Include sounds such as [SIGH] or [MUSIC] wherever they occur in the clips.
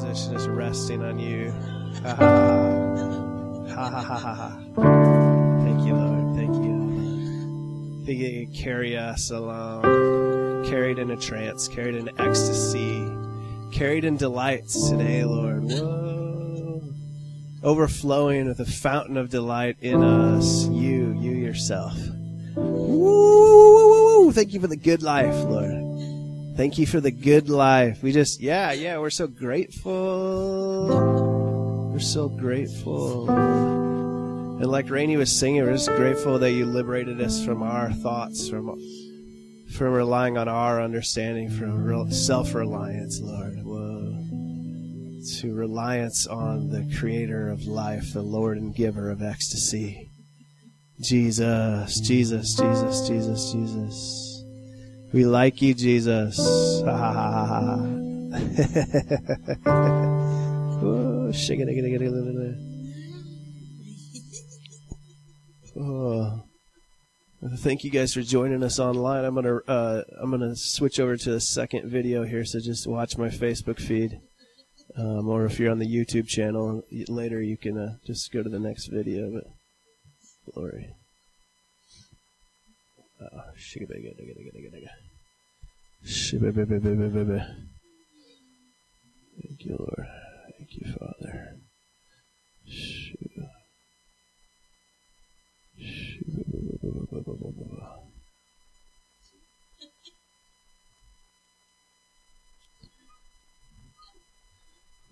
position, just resting on you. Ha ha ha ha ha ha ha. Thank you, Lord. Thank you. Thank you carry us along, carried in a trance, carried in ecstasy, carried in delights today, Lord. Whoa. Overflowing with a fountain of delight in us, you, you yourself. Woo! Thank you for the good life, Lord. Thank you for the good life. We just, yeah, yeah, we're so grateful. We're so grateful. And like Rainey was singing, we're just grateful that you liberated us from our thoughts, from from relying on our understanding, from self reliance, Lord. Whoa. To reliance on the creator of life, the Lord and giver of ecstasy. Jesus, Jesus, Jesus, Jesus, Jesus. We like you, Jesus. [LAUGHS] Ha. oh, thank you guys for joining us online. I'm gonna uh, I'm gonna switch over to the second video here, so just watch my Facebook feed, um, or if you're on the YouTube channel later, you can uh, just go to the next video. But glory. Thank you, Lord. Thank you, Father.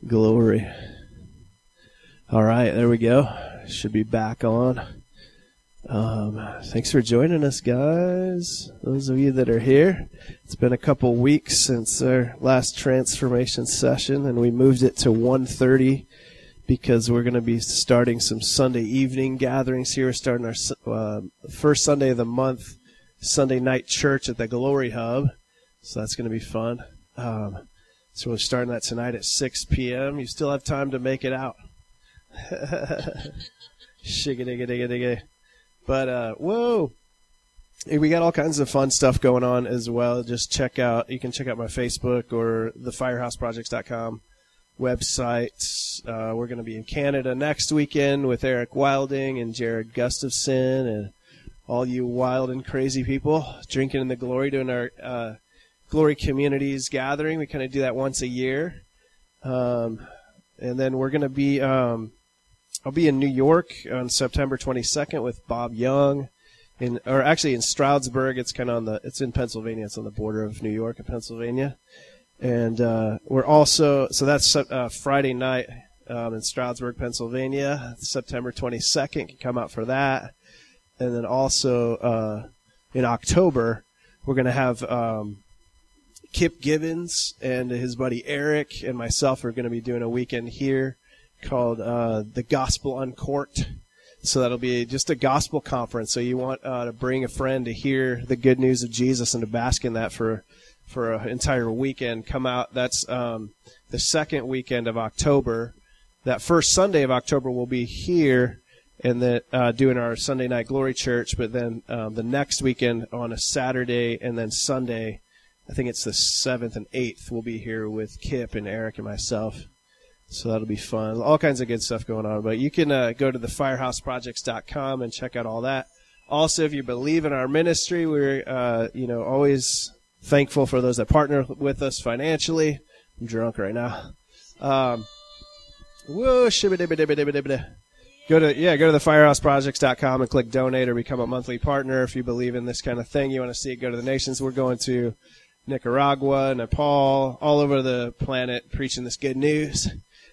Glory. All right, there we go. Should be back on. Um, thanks for joining us, guys. Those of you that are here, it's been a couple weeks since our last transformation session, and we moved it to 1:30 because we're going to be starting some Sunday evening gatherings here. We're starting our uh, first Sunday of the month, Sunday night church at the Glory Hub, so that's going to be fun. Um, so we're starting that tonight at 6 p.m. You still have time to make it out. [LAUGHS] Shigga but uh, whoa, we got all kinds of fun stuff going on as well. Just check out. You can check out my Facebook or the FirehouseProjects.com website. Uh, we're going to be in Canada next weekend with Eric Wilding and Jared Gustafson and all you wild and crazy people drinking in the glory, doing our uh, glory communities gathering. We kind of do that once a year. Um, and then we're going to be um, I'll be in New York on September 22nd with Bob Young, in or actually in Stroudsburg. It's kind of on the it's in Pennsylvania. It's on the border of New York and Pennsylvania, and uh, we're also so that's uh, Friday night um, in Stroudsburg, Pennsylvania, September 22nd. Can come out for that, and then also uh, in October we're going to have. Um, Kip Gibbons and his buddy Eric and myself are going to be doing a weekend here called uh, the Gospel Uncorked. So that'll be just a gospel conference. So you want uh, to bring a friend to hear the good news of Jesus and to bask in that for for an entire weekend. Come out. That's um, the second weekend of October. That first Sunday of October we'll be here and then uh, doing our Sunday night glory church. But then um, the next weekend on a Saturday and then Sunday, I think it's the seventh and eighth, we'll be here with Kip and Eric and myself. So that'll be fun. All kinds of good stuff going on. But you can uh, go to the firehouseprojects.com and check out all that. Also, if you believe in our ministry, we're uh, you know always thankful for those that partner with us financially. I'm drunk right now. Um, whoa, Go to yeah, go to the firehouseprojects.com and click donate or become a monthly partner if you believe in this kind of thing. You want to see it go to the nations. We're going to Nicaragua, Nepal, all over the planet preaching this good news.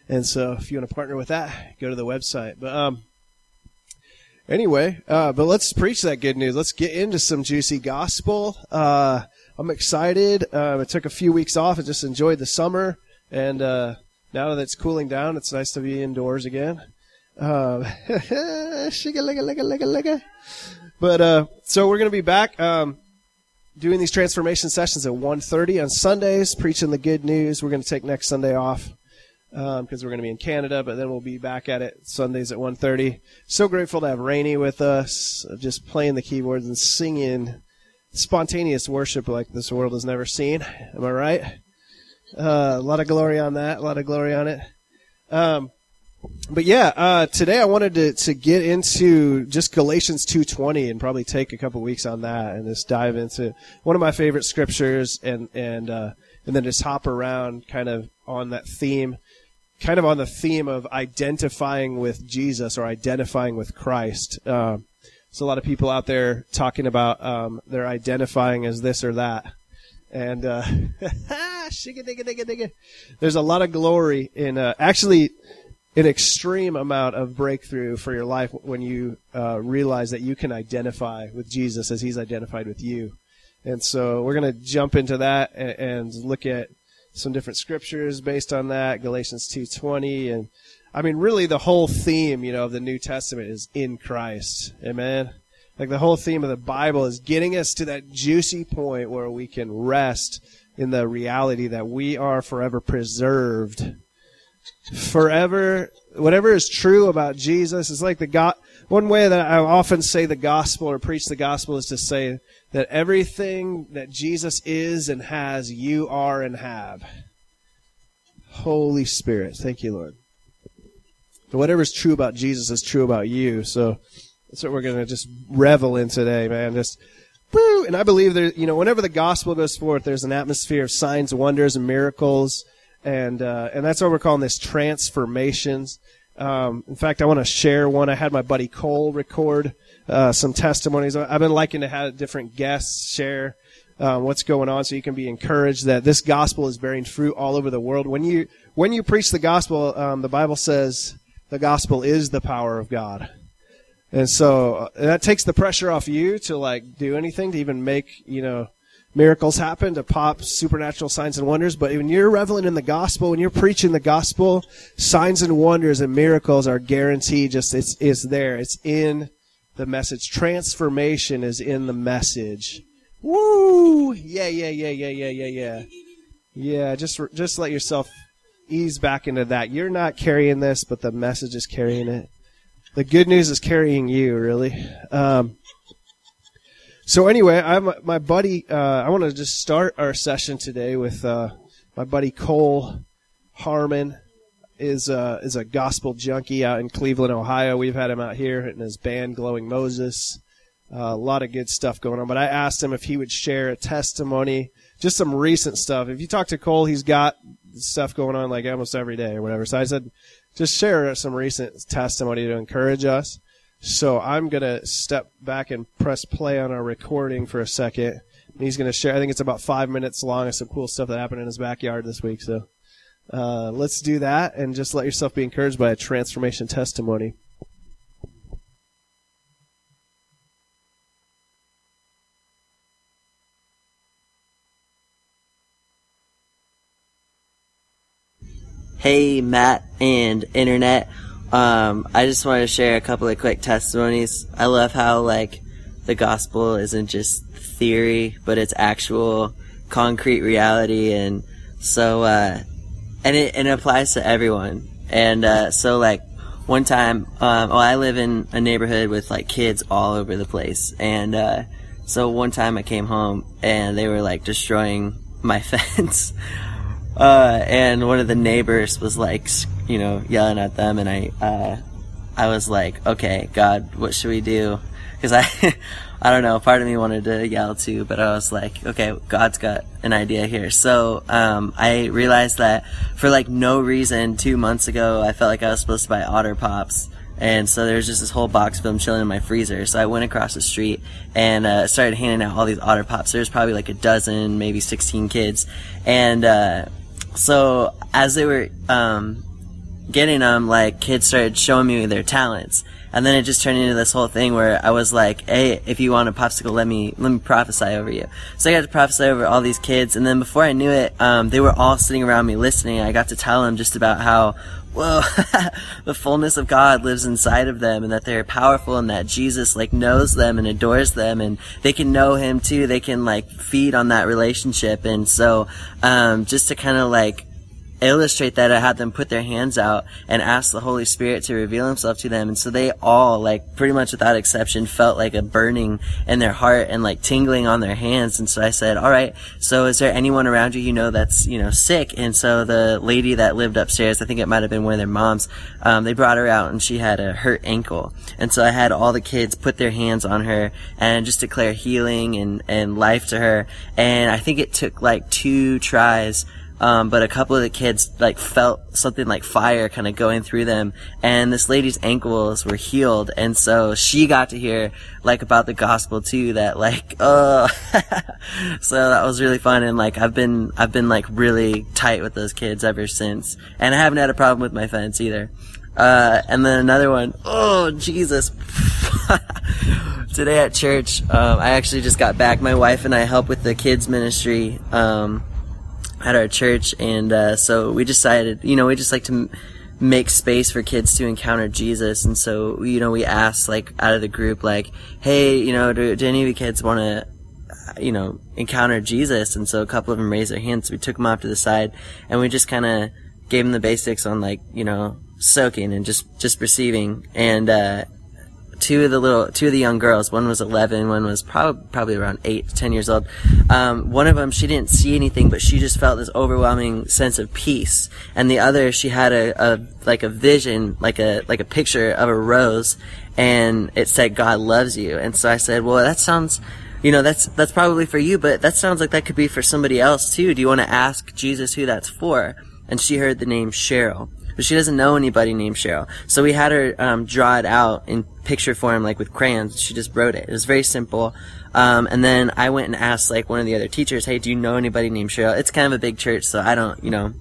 And so if you want to partner with that, go to the website. But um, anyway, uh, but let's preach that good news. Let's get into some juicy gospel. Uh, I'm excited. Uh, I took a few weeks off and just enjoyed the summer. And uh, now that it's cooling down, it's nice to be indoors again. [LAUGHS] Uh, but uh, so we're going to be back um, doing these transformation sessions at 1.30 on Sundays, preaching the good news. We're going to take next Sunday off because um, we're going to be in Canada, but then we'll be back at it Sundays at 1.30. So grateful to have Rainey with us, just playing the keyboards and singing spontaneous worship like this world has never seen. Am I right? Uh, a lot of glory on that. A lot of glory on it. Um, but yeah, uh, today I wanted to, to get into just Galatians 2.20 and probably take a couple weeks on that and just dive into one of my favorite scriptures and, and, uh, and then just hop around kind of on that theme, kind of on the theme of identifying with Jesus or identifying with Christ. Um, there's a lot of people out there talking about, um, they're identifying as this or that. And, uh, [LAUGHS] there's a lot of glory in, uh, actually, an extreme amount of breakthrough for your life when you uh, realize that you can identify with Jesus as He's identified with you. And so we're going to jump into that and, and, look at some different scriptures based on that. Galatians two twenty, and I mean, really, the whole theme, you know, of the New Testament is in Christ. Amen. Like the whole theme of the Bible is getting us to that juicy point where we can rest in the reality that we are forever preserved forever. Whatever is true about Jesus is like the God. One way that I often say the gospel or preach the gospel is to say that everything that Jesus is and has, you are and have. Holy Spirit, thank you, Lord. Whatever is true about Jesus is true about you. So that's what we're going to just revel in today, man. Just! And I believe there, you know, whenever the gospel goes forth, there's an atmosphere of signs, wonders, and miracles and uh, and that's what we're calling this transformations. Um, in fact, I want to share one. I had my buddy Cole record uh, some testimonies. I've been liking to have different guests share uh, what's going on, so you can be encouraged that this gospel is bearing fruit all over the world. When you when you preach the gospel, um, the Bible says the gospel is the power of God. And so uh, that takes the pressure off you to like do anything to even make, you know, miracles happen, to pop supernatural signs and wonders. But when you're reveling in the gospel, when you're preaching the gospel, signs and wonders and miracles are guaranteed. Just it's it's there. It's in the message. Transformation is in the message. Woo! Yeah, yeah, yeah, yeah, yeah, yeah, yeah. Yeah, just just let yourself ease back into that. You're not carrying this, but the message is carrying it. The good news is carrying you, really. Um, so anyway, I'm my buddy. Uh, I want to just start our session today with uh, my buddy Cole Harmon. is uh, is a gospel junkie out in Cleveland, Ohio. We've had him out here in his band Glowing Moses. Uh, a lot of good stuff going on. But I asked him if he would share a testimony, just some recent stuff. If you talk to Cole, he's got stuff going on like almost every day or whatever. So I said, just share some recent testimony to encourage us. So I'm going to step back and press play on our recording for a second. And he's going to share, I think it's about five minutes long of some cool stuff that happened in his backyard this week. So uh, let's do that and just let yourself be encouraged by a transformation testimony. Hey, Matt and Internet. Um, I just want to share a couple of quick testimonies. I love how like the gospel isn't just theory, but it's actual concrete reality, and so uh, and it and it applies to everyone. And uh, so like one time, um, oh, I live in a neighborhood with like kids all over the place, and uh, so one time I came home and they were like destroying my [LAUGHS] fence. Uh, and one of the neighbors was like, you know, yelling at them, and I, uh, I was like, okay, God, what should we do? Because I, [LAUGHS] I don't know, part of me wanted to yell too, but I was like, okay, God's got an idea here. So, um, I realized that for like no reason, two months ago, I felt like I was supposed to buy Otter Pops. And so there was just this whole box of them chilling in my freezer. So I went across the street and uh, started handing out all these Otter Pops. There's probably like a dozen, maybe 16 kids. And uh, so as they were um, getting them, like kids started showing me their talents, and then it just turned into this whole thing where I was like, "Hey, if you want a popsicle, let me let me prophesy over you." So I got to prophesy over all these kids, and then before I knew it, um, they were all sitting around me listening. I got to tell them just about how whoa, [LAUGHS] the fullness of God lives inside of them and that they're powerful and that Jesus like knows them and adores them and they can know him too. They can like feed on that relationship. And so, um, just to kind of like illustrate that, I had them put their hands out and ask the Holy Spirit to reveal Himself to them. And so they all, like, pretty much without exception, felt like a burning in their heart and like tingling on their hands. And so I said, all right, so is there anyone around you you know that's, you know, sick? And so the lady that lived upstairs, I think it might have been one of their moms, um, they brought her out and she had a hurt ankle. And so I had all the kids put their hands on her and just declare healing and, and life to her. And I think it took like two tries um, but a couple of the kids like felt something like fire kind of going through them, and this lady's ankles were healed, and so she got to hear like about the gospel too. That like, [LAUGHS] oh, [LAUGHS] so that was really fun, and like I've been I've been like really tight with those kids ever since, and I haven't had a problem with my fence either. Uh, and then another one, oh Jesus. [LAUGHS] Today at church, um, I actually just got back. My wife and I help with the kids ministry. Um, at our church, and uh, so we decided, you know, we just like to m- make space for kids to encounter Jesus, and so you know, we asked like out of the group, like, hey, you know, do, do any of you kids want to you know, encounter Jesus. And so a couple of them raised their hands. So we took them off to the side and we just kind of gave them the basics on like, you know, soaking and just, just receiving. And, uh, two of the little, two of the young girls. One was 11, one was probably probably around eight, ten years old. Um, one of them, she didn't see anything, but she just felt this overwhelming sense of peace. And the other, she had a, a like a vision, like a like a picture of a rose, and it said God loves you. And so I said, well, that sounds you know that's that's probably for you but that sounds like that could be for somebody else too do you want to ask jesus who that's for and she heard the name cheryl but she doesn't know anybody named Cheryl. So we had her um, draw it out in picture form, like with crayons. She just wrote it. It was very simple. Um, and then I went and asked like one of the other teachers, "Hey, do you know anybody named Cheryl?" It's kind of a big church, so I don't, you know,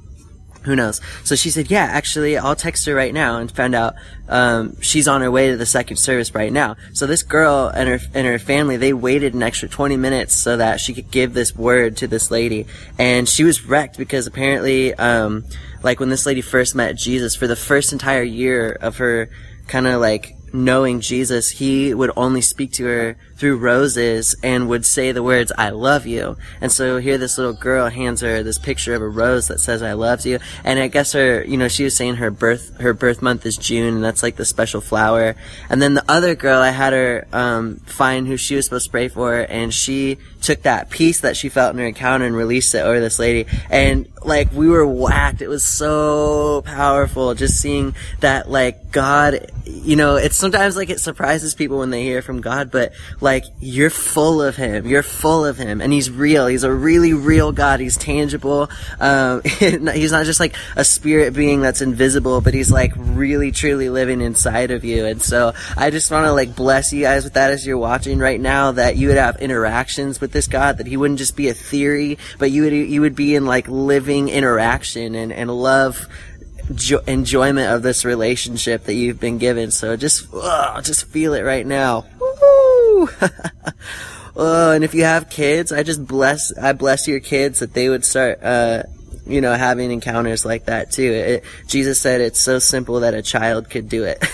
who knows? So she said, "Yeah, actually, I'll text her right now." And found out um, she's on her way to the second service right now. So this girl and her and her family they waited an extra 20 minutes so that she could give this word to this lady, and she was wrecked because apparently, um, like when this lady first met Jesus, for the first entire year of her kind of like knowing Jesus, he would only speak to her through roses and would say the words, I love you. And so here this little girl hands her this picture of a rose that says, I love you. And I guess her, you know, she was saying her birth, her birth month is June and that's like the special flower. And then the other girl, I had her, um, find who she was supposed to pray for and she took that peace that she felt in her encounter and released it over this lady. And like we were whacked. It was so powerful just seeing that like God, you know, it's sometimes like it surprises people when they hear from God, but like you're full of Him. You're full of Him, and He's real. He's a really real God. He's tangible. Um, [LAUGHS] he's not just like a spirit being that's invisible, but He's like really, truly living inside of you. And so I just want to like bless you guys with that as you're watching right now. That you would have interactions with this God. That He wouldn't just be a theory, but you would you would be in like living interaction and and love jo- enjoyment of this relationship that you've been given. So just, oh, just feel it right now. [LAUGHS] Oh, and if you have kids, I just bless, I bless your kids that they would start, uh, you know, having encounters like that too. It, Jesus said it's so simple that a child could do it.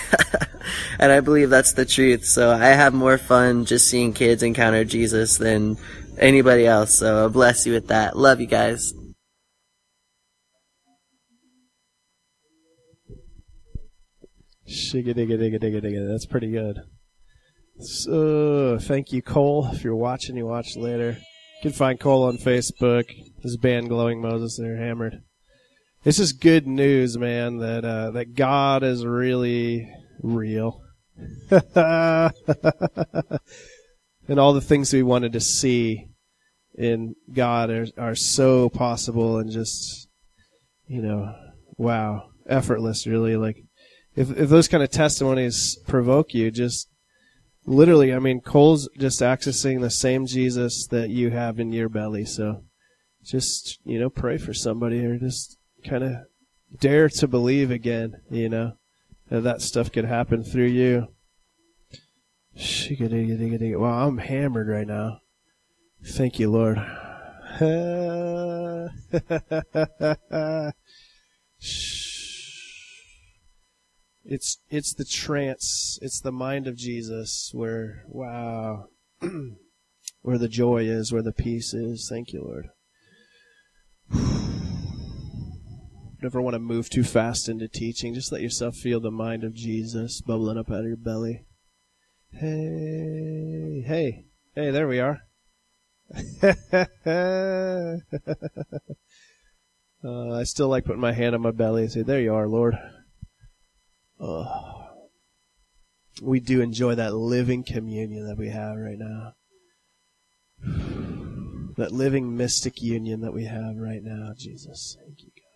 [LAUGHS] and I believe that's the truth. So I have more fun just seeing kids encounter Jesus than anybody else. So I bless you with that. Love you guys. Shigga digga digga digga digga. That's pretty good. So, thank you, Cole. If you're watching, you watch later. You can find Cole on Facebook. His band Glowing Moses, they're hammered. This is good news, man, that uh, that God is really real. [LAUGHS] and all the things we wanted to see in God are, are so possible and just, you know, wow, effortless, really. Like, if if those kind of testimonies provoke you, just literally, I mean, Cole's just accessing the same Jesus that you have in your belly. So just, you know, pray for somebody or just kind of dare to believe again, you know, that that stuff could happen through you. Wow, I'm hammered right now. Thank you, Lord. [LAUGHS] it's it's the trance, it's the mind of Jesus where wow [CLEARS THROAT] where the joy is, where the peace is. Thank you, Lord. [SIGHS] never want to move too fast into teaching. Just let yourself feel the mind of Jesus bubbling up out of your belly. Hey, hey, hey, there we are. [LAUGHS] uh, I still like putting my hand on my belly and say, There you are, Lord. Oh, we do enjoy that living communion that we have right now. [SIGHS] That living mystic union that we have right now, Jesus. Thank you, God.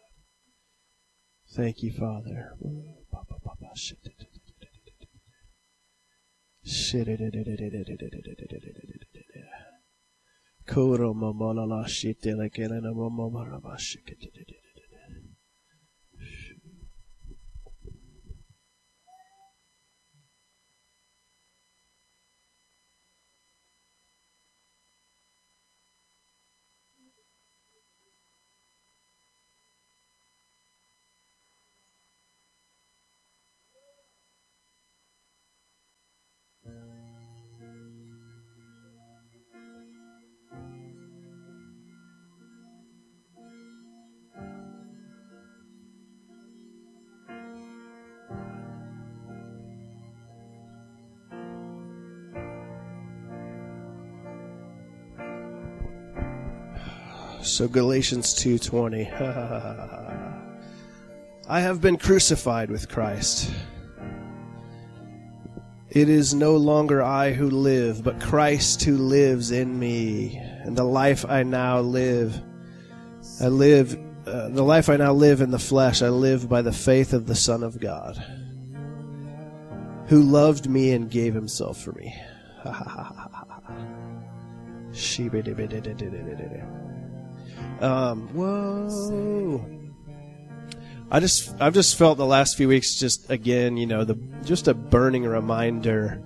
Thank you, Father. Kuro momola la shite like elena momomara bashikete. So Galatians 2:20. [LAUGHS] I have been crucified with Christ. It is no longer I who live, but Christ who lives in me. And the life I now live, I live uh, the life I now live in the flesh, I live by the faith of the Son of God, who loved me and gave himself for me. [LAUGHS] Um, whoa. I just I've just felt the last few weeks just again, you know, the just a burning reminder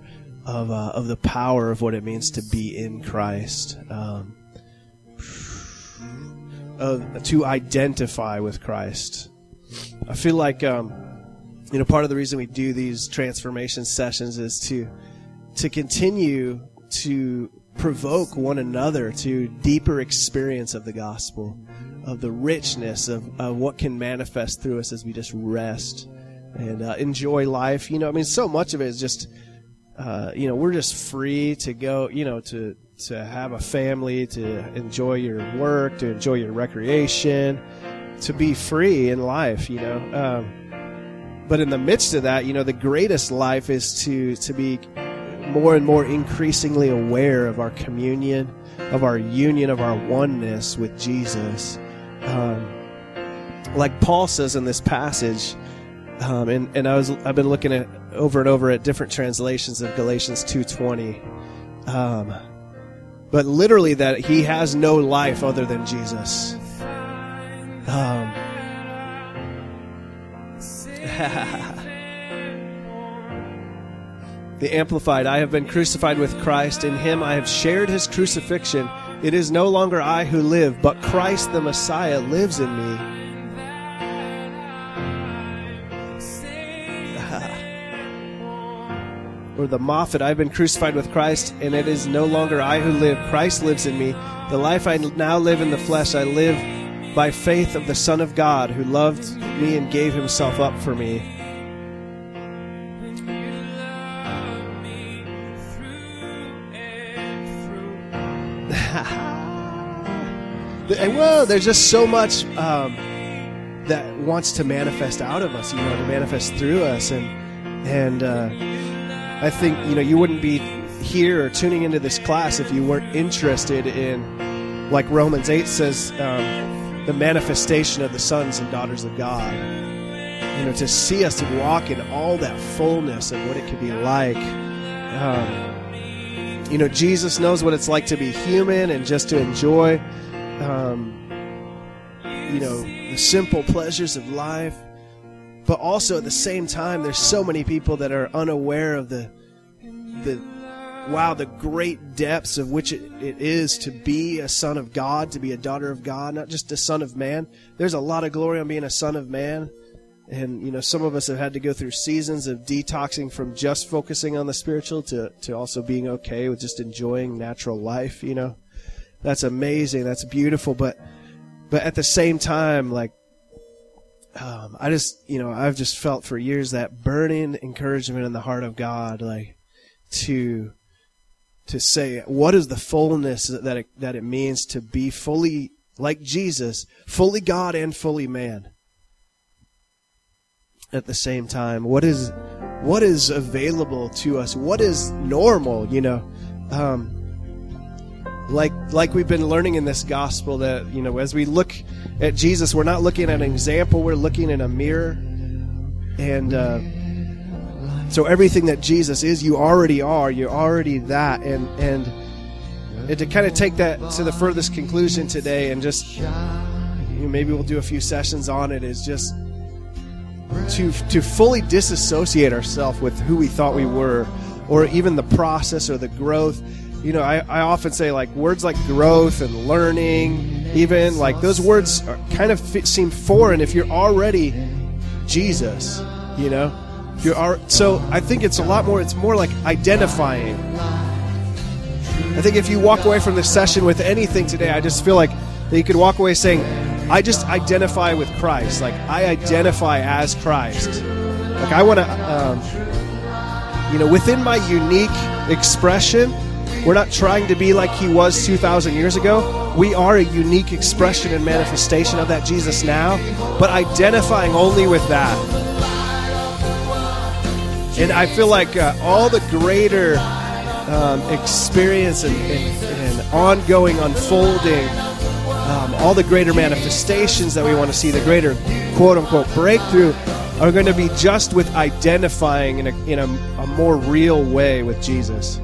of uh, of the power of what it means to be in Christ. Um, of, to identify with Christ. I feel like um, you know part of the reason we do these transformation sessions is to to continue to provoke one another to deeper experience of the gospel, of the richness of, of what can manifest through us as we just rest and uh, enjoy life. You know, I mean, so much of it is just, uh, you know, we're just free to go, you know, to to have a family, to enjoy your work, to enjoy your recreation, to be free in life. You know. Um, but in the midst of that, you know, the greatest life is to to be more and more increasingly aware of our communion, of our union, of our oneness with Jesus. Um, like Paul says in this passage, um, and, and I was I've been looking at over and over at different translations of Galatians two twenty, um, but literally that he has no life other than Jesus. Um, [LAUGHS] The Amplified I have been crucified with Christ. In him I have shared his crucifixion. It is no longer I who live, but Christ the Messiah lives in me. [LAUGHS] or the Moffatt, I've been crucified with Christ, and it is no longer I who live. Christ lives in me. The life I now live in the flesh, I live by faith of the Son of God, who loved me and gave himself up for me. And whoa, there's just so much um, that wants to manifest out of us, you know, to manifest through us, and and uh, I think you know you wouldn't be here or tuning into this class if you weren't interested in, like Romans eight says, um, the manifestation of the sons and daughters of God. You know, to see us walk in all that fullness of what it could be like. Um, you know, Jesus knows what it's like to be human and just to enjoy um, you know, the simple pleasures of life. But also at the same time, there's so many people that are unaware of the, the, wow, the great depths of which it, it is to be a son of God, to be a daughter of God, not just a son of man. There's a lot of glory on being a son of man. And, you know, some of us have had to go through seasons of detoxing from just focusing on the spiritual to, to also being okay with just enjoying natural life, you know that's amazing. That's beautiful. But, but at the same time, like, um, I just, you know, I've just felt for years that burning encouragement in the heart of God, like to to say what is the fullness that it, that it means to be fully like Jesus, fully God and fully man. At the same time, what is what is available to us? What is normal? You know, um, like like we've been learning in this gospel that you know as we look at Jesus, we're not looking at an example; we're looking in a mirror, and uh, so everything that Jesus is, you already are. You're already that, and and, and to kind of take that to the furthest conclusion today, and just you know, maybe we'll do a few sessions on it. Is just to to fully disassociate ourselves with who we thought we were, or even the process or the growth. You know, I, I often say like words like growth and learning, even like those words are, kind of fit, seem foreign if you're already Jesus. You know, you are so. I think it's a lot more. It's more like identifying. I think if you walk away from this session with anything today, I just feel like that you could walk away saying, I just identify with Christ. Like, I identify as Christ. Like, I want to, um, you know, within my unique expression, we're not trying to be like he was 2,000 years ago. We are a unique expression and manifestation of that Jesus now, but identifying only with that. And I feel like uh, all the greater um, experience and, and, and ongoing unfolding um, all the greater manifestations that we want to see, the greater quote unquote breakthrough, are going to be just with identifying in a, in a, a more real way with Jesus.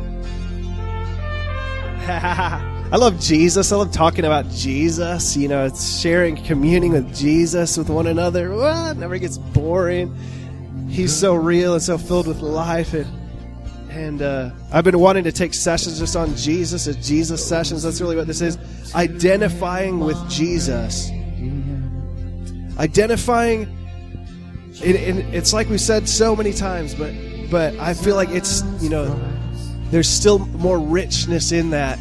[LAUGHS] I love Jesus. I love talking about Jesus. You know, it's sharing, communing with Jesus with one another. Well, it never gets boring. He's so real and so filled with life. And and uh, I've been wanting to take sessions just on Jesus, Jesus sessions. That's really what this is. Identifying with Jesus. Identifying. It, it, it's like we said so many times, but but I feel like it's you know there's still more richness in that.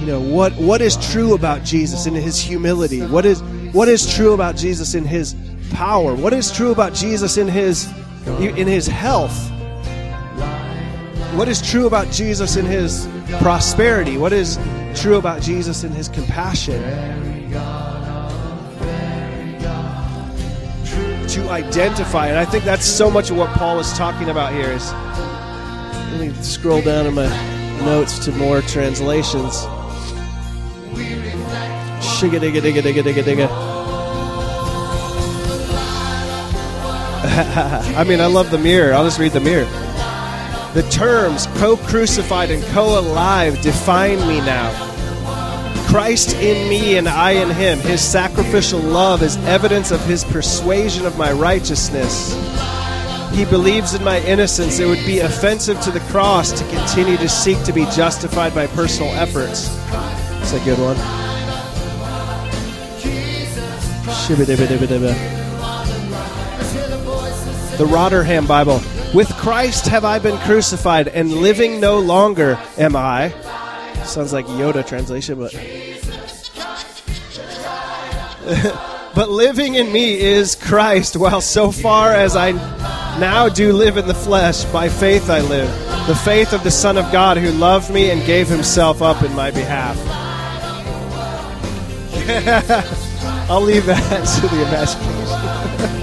You know what what is true about Jesus in His humility? What is what is true about Jesus in His power? What is true about Jesus in His in His health? what is true about Jesus in his prosperity? What is true about Jesus in his compassion? To identify, and I think that's so much of what Paul is talking about here. Is me scroll down in my notes to more translations. Shiga digga digga digga digga digga. I mean, I love the mirror. I'll just read the mirror. The terms co crucified and co alive define me now. Christ in me and I in him. His sacrificial love is evidence of his persuasion of my righteousness. He believes in my innocence. It would be offensive to the cross to continue to seek to be justified by personal efforts. That's a good one. The Rotherham Bible. With Christ have I been crucified, and living no longer am I. Sounds like Yoda translation, but. [LAUGHS] but living in me is Christ, while so far as I now do live in the flesh, by faith I live. The faith of the Son of God who loved me and gave himself up in my behalf. [LAUGHS] I'll leave that [LAUGHS] to the imagination.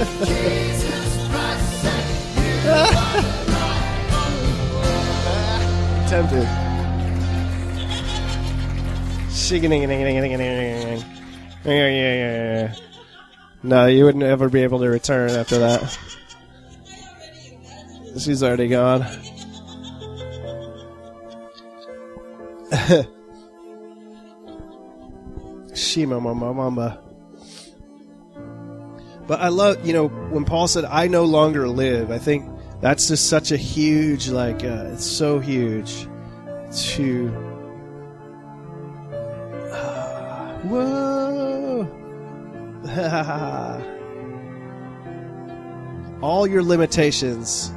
[LAUGHS] Tempted. No, you wouldn't ever be able to return after that. She's already gone. [LAUGHS] Shima mama mama. But I love, you know, when Paul said, I no longer live, I think that's just such a huge like uh, it's so huge to uh, [SIGHS] whoa [LAUGHS] all your limitations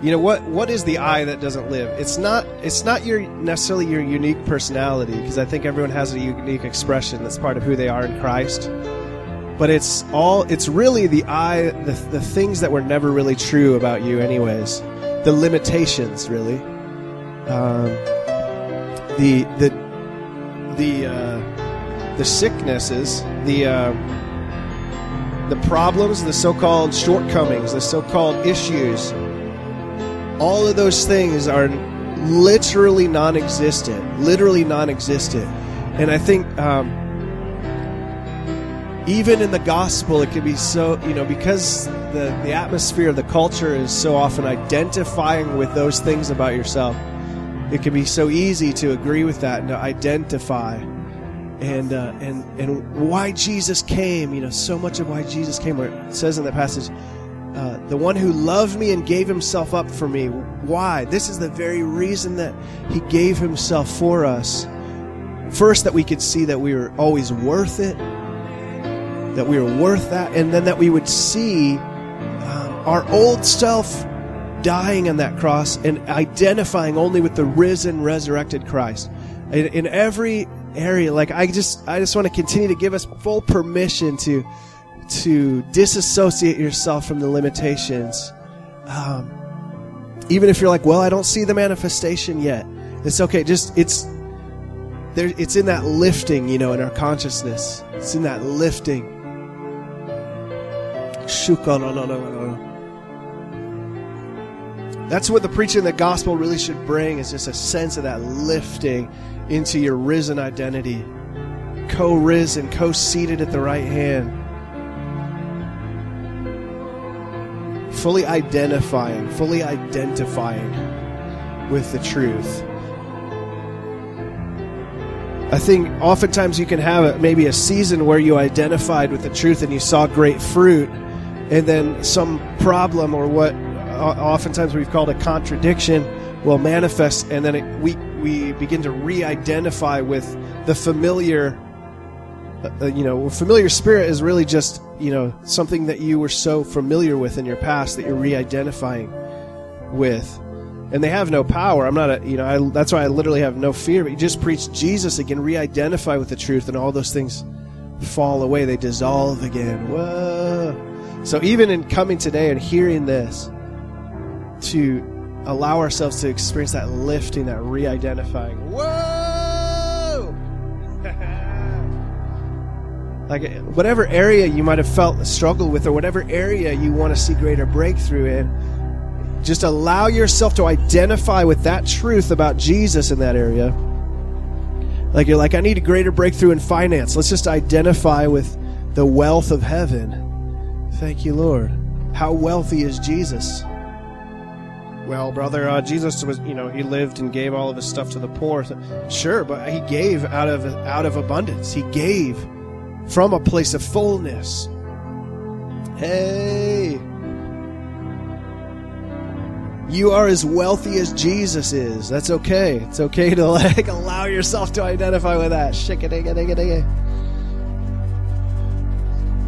you know what what is the i that doesn't live? It's not it's not your necessarily your unique personality because i think everyone has a unique expression that's part of who they are in christ. But it's all it's really the I the, the things that were never really true about you anyways. The limitations really. Um, the the the uh, the sicknesses the uh, the problems the so-called shortcomings the so-called issues all of those things are literally non-existent literally non-existent and i think um, even in the gospel, it can be so, you know, because the, the atmosphere the culture is so often identifying with those things about yourself, it can be so easy to agree with that and to identify. And, uh, and, and why Jesus came, you know, so much of why Jesus came, where it says in that passage, uh, the one who loved me and gave himself up for me. Why? This is the very reason that he gave himself for us. First, that we could see that we were always worth it that we were worth that, and then that we would see um, our old self dying on that cross and identifying only with the risen, resurrected Christ. In, in every area, like I just, I just want to continue to give us full permission to to disassociate yourself from the limitations. Um, even if you're like, well, I don't see the manifestation yet. It's okay. Just it's there. It's in that lifting, you know, in our consciousness. It's in that lifting. That's what the preaching of the gospel really should bring is just a sense of that lifting into your risen identity. Co risen, co seated at the right hand. Fully identifying, fully identifying with the truth. I think oftentimes you can have maybe a season where you identified with the truth and you saw great fruit and then some problem or what oftentimes we've called a contradiction will manifest and then it, we we begin to re-identify with the familiar uh, you know familiar spirit is really just you know something that you were so familiar with in your past that you're re-identifying with. And they have no power. I'm not a you know I, that's why i literally have no fear. But you just preach jesus again re-identify with the truth and all those things fall away. They dissolve again. Whoa. So even in coming today and hearing this, to allow ourselves to experience that lifting, that re-identifying. Whoa! Like whatever area you might have felt a struggle with, or whatever area you want to see greater breakthrough in, just allow yourself to identify with that truth about Jesus in that area. Like you're like, I need a greater breakthrough in finance. Let's just identify with the wealth of heaven Thank you, Lord. How wealthy is Jesus? Well, brother, uh, Jesus was, you know, he lived and gave all of his stuff to the poor. Sure, but he gave out of out of abundance. He gave from a place of fullness. Hey, you are as wealthy as Jesus is. That's okay. It's okay to [LAUGHS] like allow yourself to identify with that.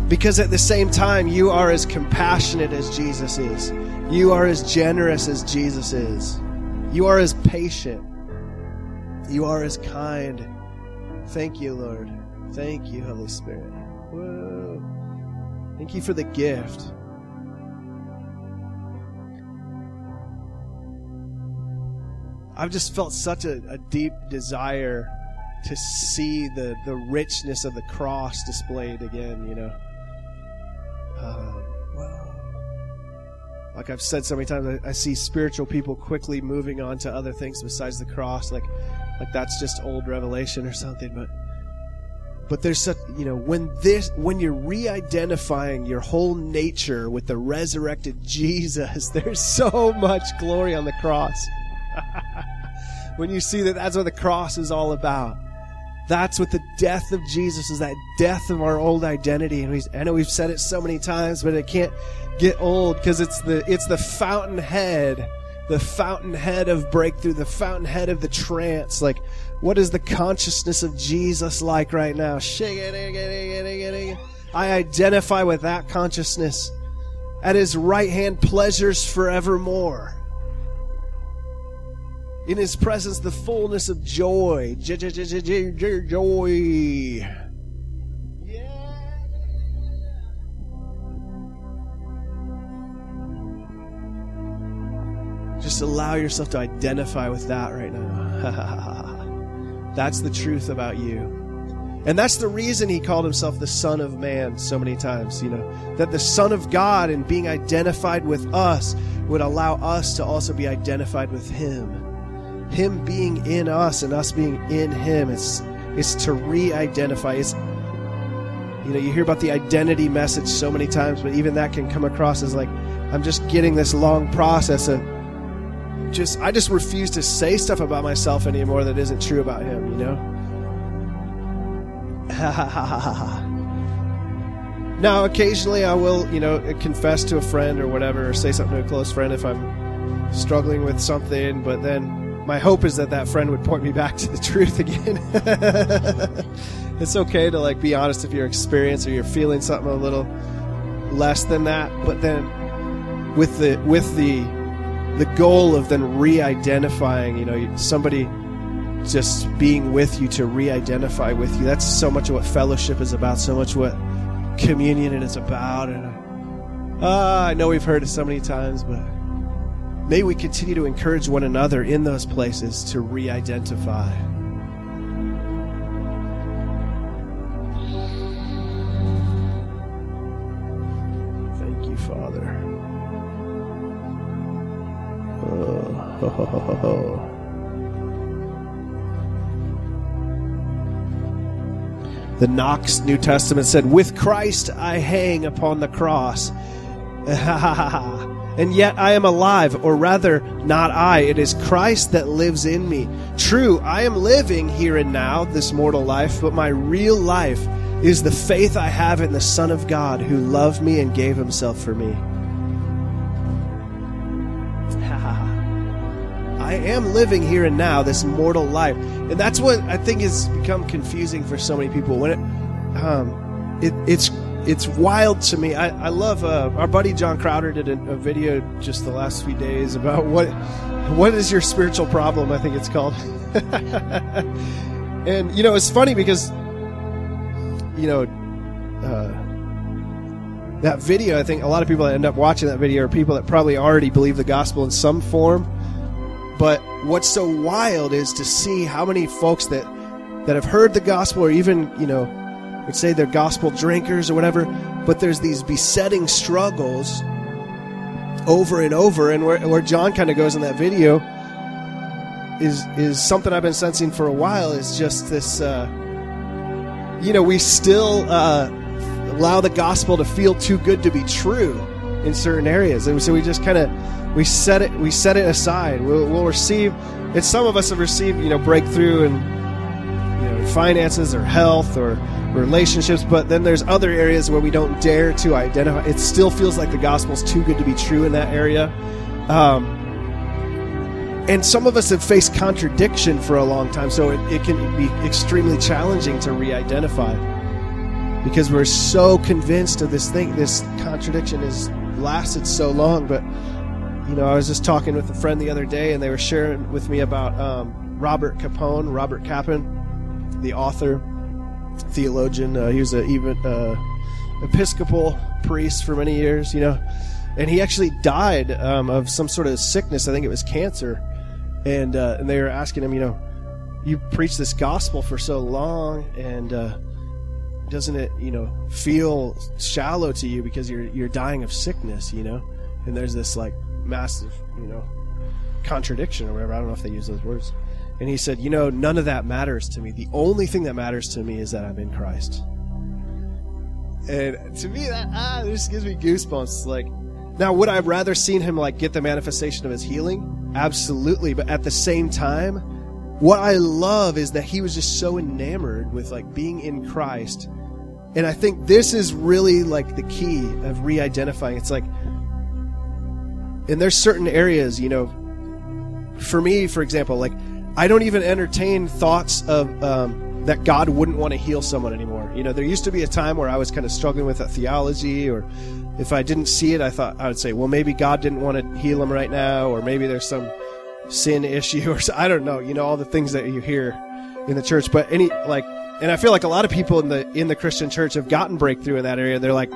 Because at the same time, you are as compassionate as Jesus is. You are as generous as Jesus is. You are as patient. You are as kind. Thank you, Lord. Thank you, Holy Spirit. Whoa. Thank you for the gift. I've just felt such a, a deep desire to see the, the richness of the cross displayed again, you know. Um, like I've said so many times, I, I, see spiritual people quickly moving on to other things besides the cross, like like that's just old revelation or something. But but there's such you know when this when you're re-identifying your whole nature with the resurrected [LAUGHS] Jesus, there's so much glory on the cross. [LAUGHS] when you see that that's what the cross is all about. That's what the death of Jesus is that death of our old identity. And we, I know we've said it so many times, but it can't get old because it's the, it's the fountainhead, the fountainhead of breakthrough, the fountainhead of the trance. Like, what is the consciousness of Jesus like right now? I identify with that consciousness. At his right hand, pleasures forevermore. In his presence, the fullness of joy. Joy. Just allow yourself to identify with that right now. [LAUGHS] that's the truth about you. And that's the reason he called himself the Son of Man so many times, you know, that the Son of God and being identified with us would allow us to also be identified with him. Him being in us and us being in him. It's, it's to re identify. You know, you hear about the identity message so many times, but even that can come across as like, I'm just getting this long process of just, I just refuse to say stuff about myself anymore that isn't true about him, you know? [LAUGHS] now, occasionally I will, you know, confess to a friend or whatever, or say something to a close friend if I'm struggling with something, but then my hope is that that friend would point me [LAUGHS] back to the truth again. [LAUGHS] it's okay to like be honest if you're experiencing or you're feeling something a little less than that, but then with the with the the goal of then re-identifying, you know, somebody just being with you to re-identify with you. That's so much of what fellowship is about. So much what communion is about. And uh, I know we've heard it so many times, but may we continue to encourage one another in those places to re-identify. Thank you, Father. [LAUGHS] The Knox New Testament said, With Christ I hang upon the cross. [LAUGHS] and yet I am alive, or rather, not I. It is Christ that lives in me. True, I am living here and now, this mortal life, but my real life is the faith I have in the Son of God who loved me and gave himself for me. I am living here and now, this mortal life. And that's what I think has become confusing for so many people. When it, um, it it's it's wild to me. I, I love uh, our buddy John Crowder did a, a, video just the last few days about what what is your spiritual problem. I think it's called. [LAUGHS] and you know, it's funny because you know uh, that video. I think a lot of people that end up watching that video are people that probably already believe the gospel in some form but what's so wild is to see how many folks that that have heard the gospel or even, you know, would say they're gospel drinkers or whatever, but there's these besetting struggles over and over. And where, where John kind of goes in that video is is something I've been sensing for a while is just this uh, you know, we still uh, allow the gospel to feel too good to be true in certain areas. And so we just kind of we set it we set it aside. We'll, we'll receive. And some of us have received you know breakthrough and you know finances or health or relationships, but then there's other areas where we don't dare to identify. It still feels like the gospel's too good to be true in that area. Um, and some of us have faced contradiction for a long time, so it, it can be extremely challenging to re-identify because we're so convinced of this thing. This contradiction has lasted so long, but you know, I was just talking with a friend the other day, and they were sharing with me about um, Robert Capone, Robert Capon, the author, theologian. Uh, he was an even uh, Episcopal priest for many years, you know, and he actually died um, of some sort of sickness. I think it was cancer, and uh, and they were asking him, you know, you preach this gospel for so long, and uh, doesn't it, you know, feel shallow to you because you're you're dying of sickness, you know? And there's this like massive, you know, contradiction or whatever. I don't know if they use those words. And he said, You know, none of that matters to me. The only thing that matters to me is that I'm in Christ. And to me, that ah, this gives me goosebumps. Like, now, would I have rather seen him like get the manifestation of his healing? Absolutely. But at the same time, what I love is that he was just so enamored with like being in Christ. And I think this is really like the key of re-identifying. It's like and there's certain areas, you know, for me, for example, like I don't even entertain thoughts of um, that God wouldn't want to heal someone anymore. You know, there used to be a time where I was kind of struggling with that theology, or if I didn't see it, I thought I would say, well, maybe God didn't want to heal him right now, or maybe there's some sin [LAUGHS] issue, or I don't know. You know, all the things that you hear in the church, but any like, and I feel like a lot of people in the in the Christian church have gotten breakthrough in that area. They're like,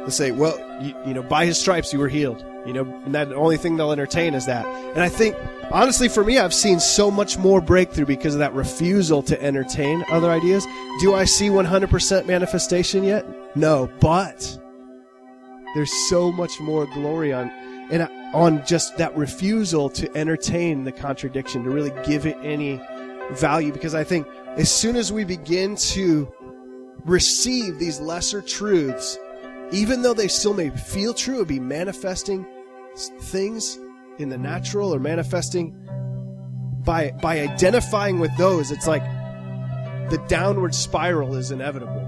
let's say, well, you, you know, by his stripes you were healed. You know, and that the only thing they'll entertain is that. And I think, honestly, for me, I've seen so much more breakthrough because of that refusal to entertain other ideas. Do I see 100% manifestation yet? No, but there's so much more glory on, and on just that refusal to entertain the contradiction, to really give it any value. Because I think as soon as we begin to receive these lesser truths, even though they still may feel true, or be manifesting things in the natural or manifesting by by identifying with those it's like the downward spiral is inevitable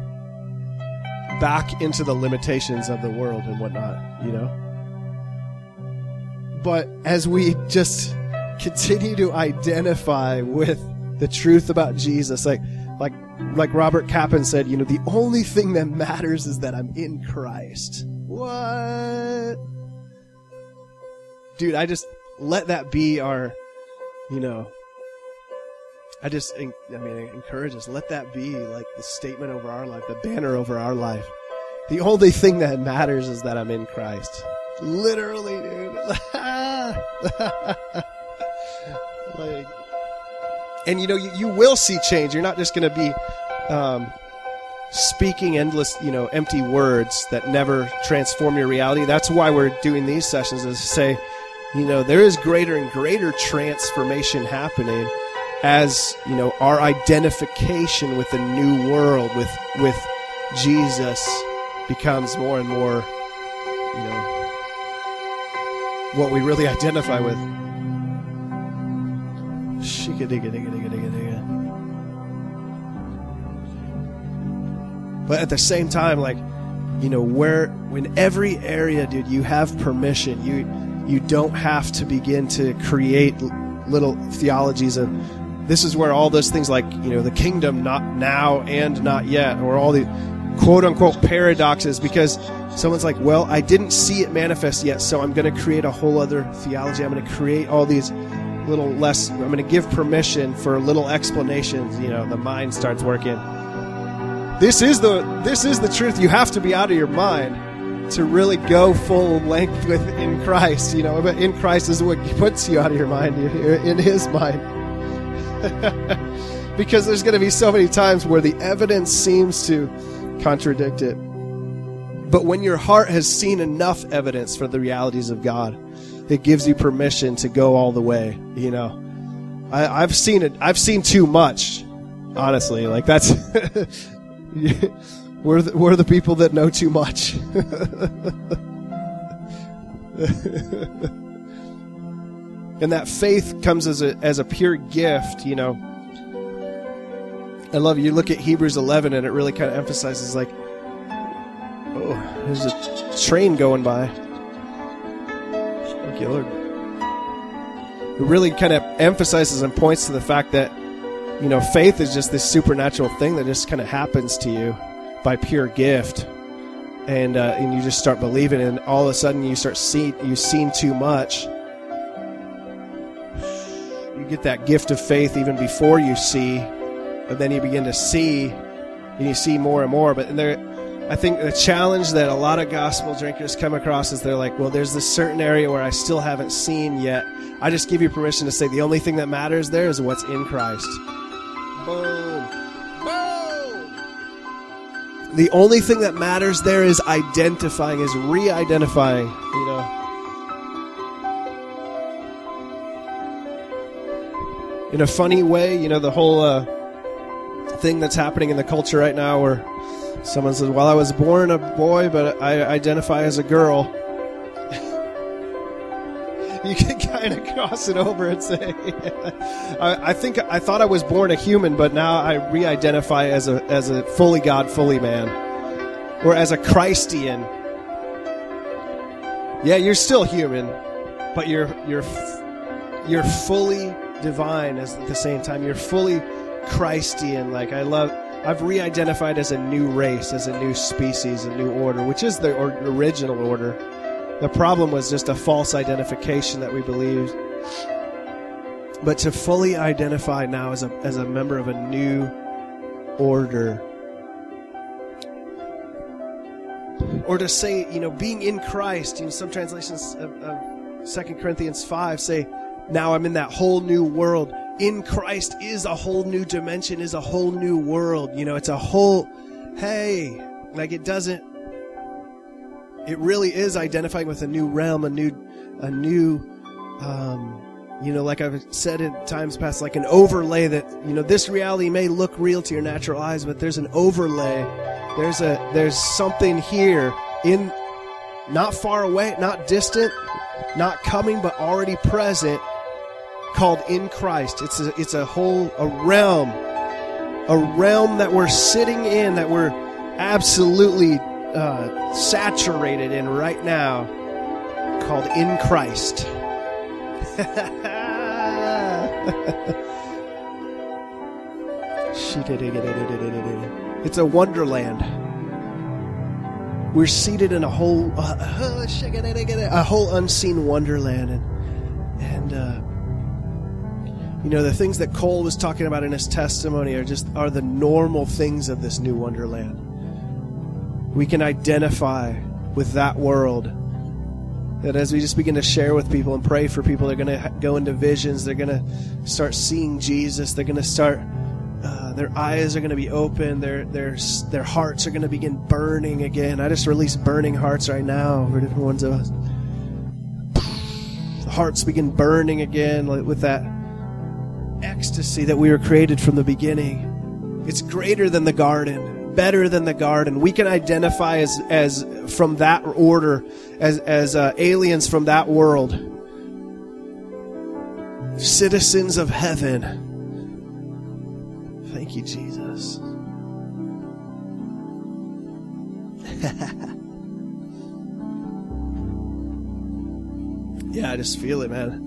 back into the limitations of the world and whatnot you know but as we just continue to identify with the truth about jesus like like like robert Capon said you know the only thing that matters is that i'm in christ what dude, I just let that be our, you know, I just, I mean, encourage us. Let that be like the statement over our life, the banner over our life. The only thing that matters is that I'm in Christ. Literally, dude. [LAUGHS] like, and you know, you, you will see change. You're not just going to be, um, speaking endless, you know, empty words that never transform your reality. That's why we're doing these sessions is to say, you know, there is greater and greater transformation happening as, you know, our identification with the new world, with, with Jesus becomes more and more, you know, what we really identify with. But at the same time, like, you know, where, in every area, dude, you have permission. You, you don't have to begin to create little theologies of this is where all those things like you know the kingdom not now and not yet or all the quote unquote paradoxes because someone's like well i didn't see it manifest yet so i'm going to create a whole other theology i'm going to create all these little less i'm going to give permission for little explanations you know the mind starts working this is the this is the truth you have to be out of your mind to really go full length with in Christ. You know, but in Christ is what puts you out of your mind. You're in His mind. [LAUGHS] because there's going to be so many times where the evidence seems to contradict it. But when your heart has seen enough evidence for the realities of God, it gives you permission to go all the way. You know, I, I've seen it. I've seen too much. Honestly, like that's. [LAUGHS] We're the, we're the people that know too much. [LAUGHS] and that faith comes as a as a pure gift, you know. I love you look at Hebrews 11 and it really kind of emphasizes like oh, there's a train going by. Thank you, Lord. It really kind of emphasizes and points to the fact that you know faith is just this supernatural thing that just kind of happens to you by pure gift, and uh, and you just start believing, and all of a sudden you start seeing you've seen too much. You get that gift of faith even before you see, but then you begin to see, and you see more and more. But there, I think the challenge that a lot of gospel drinkers come across is they're like, well, there's this certain area where I still haven't seen yet. I just give you permission to say the only thing that matters there is what's in Christ. Boom. Boom. The only thing that matters there is identifying, is re identifying, you know. In a funny way, you know, the whole uh, thing that's happening in the culture right now where someone says, Well, I was born a boy, but I identify as a girl [LAUGHS] you can kind of cross it over and say, [LAUGHS] I, I, think I thought I was born a human, but now I re-identify as a as a fully God, fully man, or as a Christian. Yeah, you're still human, but you're you're you're fully divine as at the same time. You're fully Christian. Like I love. I've re-identified as a new race, as a new species, a new order, which is the original order the problem was just a false identification that we believed. But to fully identify now as a, as a member of a new order. or to say, you know, being in Christ. You know, some translations of, of 2 Corinthians 5 say, now I'm in that whole new world. In Christ is a whole new dimension, is a whole new world. You know, it's a whole, hey, like it doesn't, it really is identifying with a new realm, a new, a new, um, you know, like I've said in times past, like an overlay that, you know, this reality may look real to your natural eyes, but there's an overlay. There's a, there's something here in, not far away, not distant, not coming, but already present called in Christ. It's a, it's a whole, a realm, a realm that we're sitting in, that we're absolutely uh, saturated in right now called in Christ. [LAUGHS] it's a wonderland. We're seated in a whole uh, [LAUGHS] a whole unseen wonderland, and and uh, you know the things that Cole was talking about in his testimony are just are the normal things of this new wonderland. We can identify with that world that as we just begin to share with people and pray for people, they're going to go into visions. They're going to start seeing Jesus. They're going to start. Uh, their eyes are going to be open. Their their their hearts are going to begin burning again. I just release burning hearts right now for different ones of us. The hearts begin burning again with that ecstasy that we were created from the beginning. It's greater than the garden, better than the garden. We can identify as as from that order as, as uh, aliens from that world, citizens of heaven. Thank you, Jesus. [LAUGHS] yeah, I just feel it, man.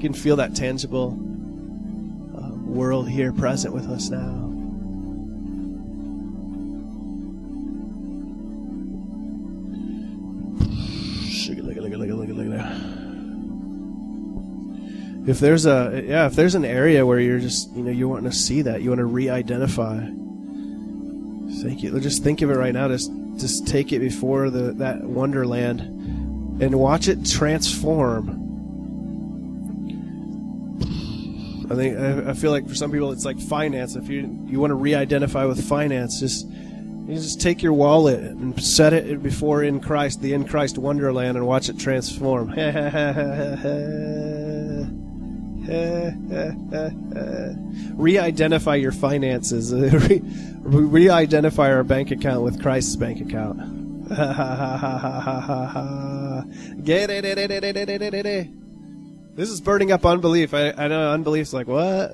You can feel that tangible uh, world here present with us now. if there's a yeah if there's an area where you're just you know you want to see that you want to re-identify thank you. Just think of it right now. Just just take it before the that wonderland and watch it transform i think i, feel like for some people it's like finance if you you want to re-identify with finance just you just take your wallet and set it before in Christ, the in Christ Wonderland, and watch it transform. [LAUGHS] Re-identify your finances. [LAUGHS] Re-identify our bank account with Christ's bank account. [LAUGHS] Get it? This is burning up unbelief. I, I know unbelief's like what?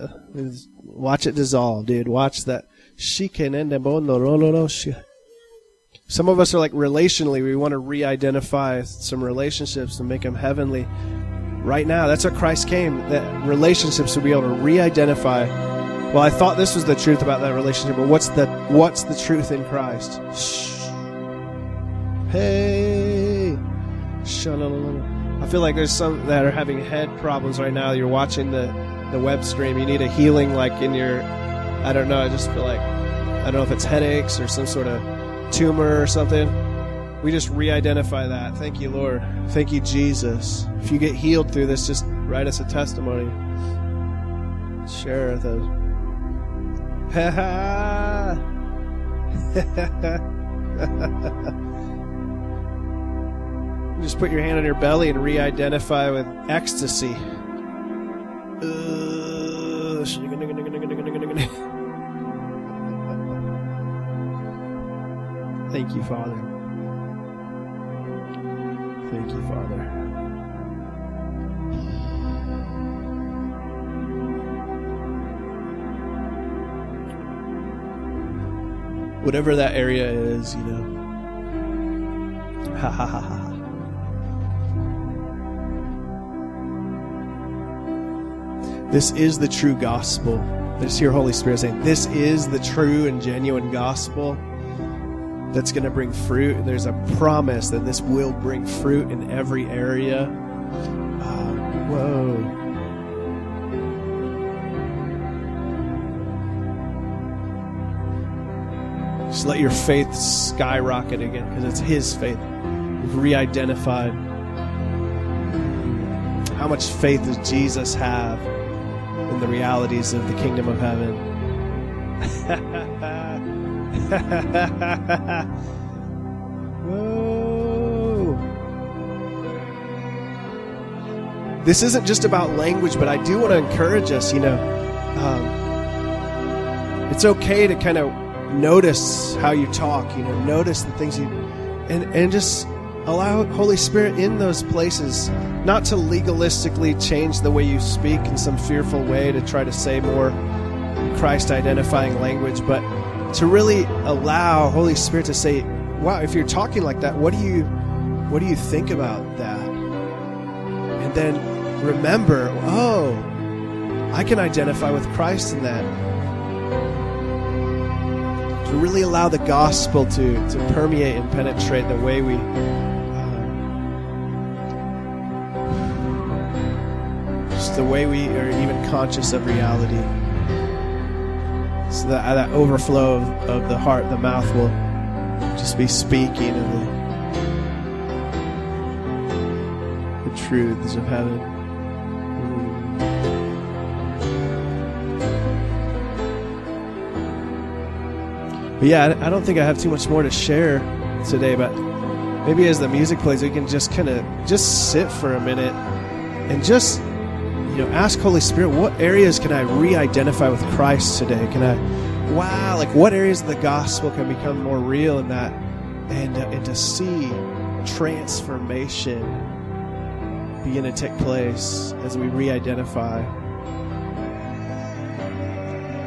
Watch it dissolve, dude. Watch that. Some of us are like relationally. We want to re-identify some relationships and make them heavenly right now. That's what Christ came, that relationships to be able to re-identify. Well, I thought this was the truth about that relationship, but what's the what's the truth in Christ? Shh. Hey. I feel like there's some that are having head problems right now. You're watching the the web stream. You need a healing like in your I don't know, I just feel like I don't know if it's headaches or some sort of tumor or something we just re identify that. Thank you, Lord. Thank you, Jesus. If you get healed through this, just write us a testimony. Share those. Ha ha! Just put your hand on your belly and re identify with ecstasy. [LAUGHS] Thank you, Father. Thank you, Father. Whatever that area is, you know. Ha ha ha ha. This is the true gospel. I just hear Holy Spirit saying, This is the true and genuine gospel that's going to bring fruit. There's a promise that this will bring fruit in every area. Uh, whoa. Just let your faith skyrocket again because it's His faith. You've re-identified. How much faith does Jesus have in the realities of the kingdom of heaven? [LAUGHS] This isn't just about language, but I do want to encourage us, you know. Um, it's okay to kind of notice how you talk, you know, notice the things you and and just allow Holy Spirit in those places, not to legalistically change the way you speak in some fearful way to try to say more Christ identifying language, but to really allow Holy Spirit to say, "Wow, if you're talking like that, what do you what do you think about that?" And then remember, "Oh, I can identify with Christ in that." To really allow the gospel to, to permeate and penetrate the way we the way we are even conscious of reality. So that uh, that overflow of, of the heart, the mouth will just be speaking of the, the truths of heaven. But yeah, I don't think I have too much more to share today, but maybe as the music plays, we can just kind of just sit for a minute and just you know ask Holy Spirit, what areas can I re-identify with Christ today? Can I, wow, like what areas of the gospel can become more real in that, and uh, and to see transformation begin to take place as we re-identify.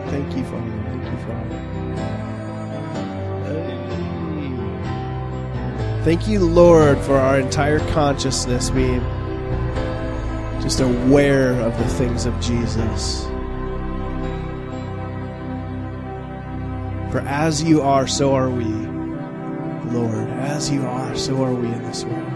Thank you, Father. Thank you, Father. Thank you, Lord, for our entire consciousness being just aware of the things of Jesus. For as you are, so are we, Lord. As you are, so are we in this world.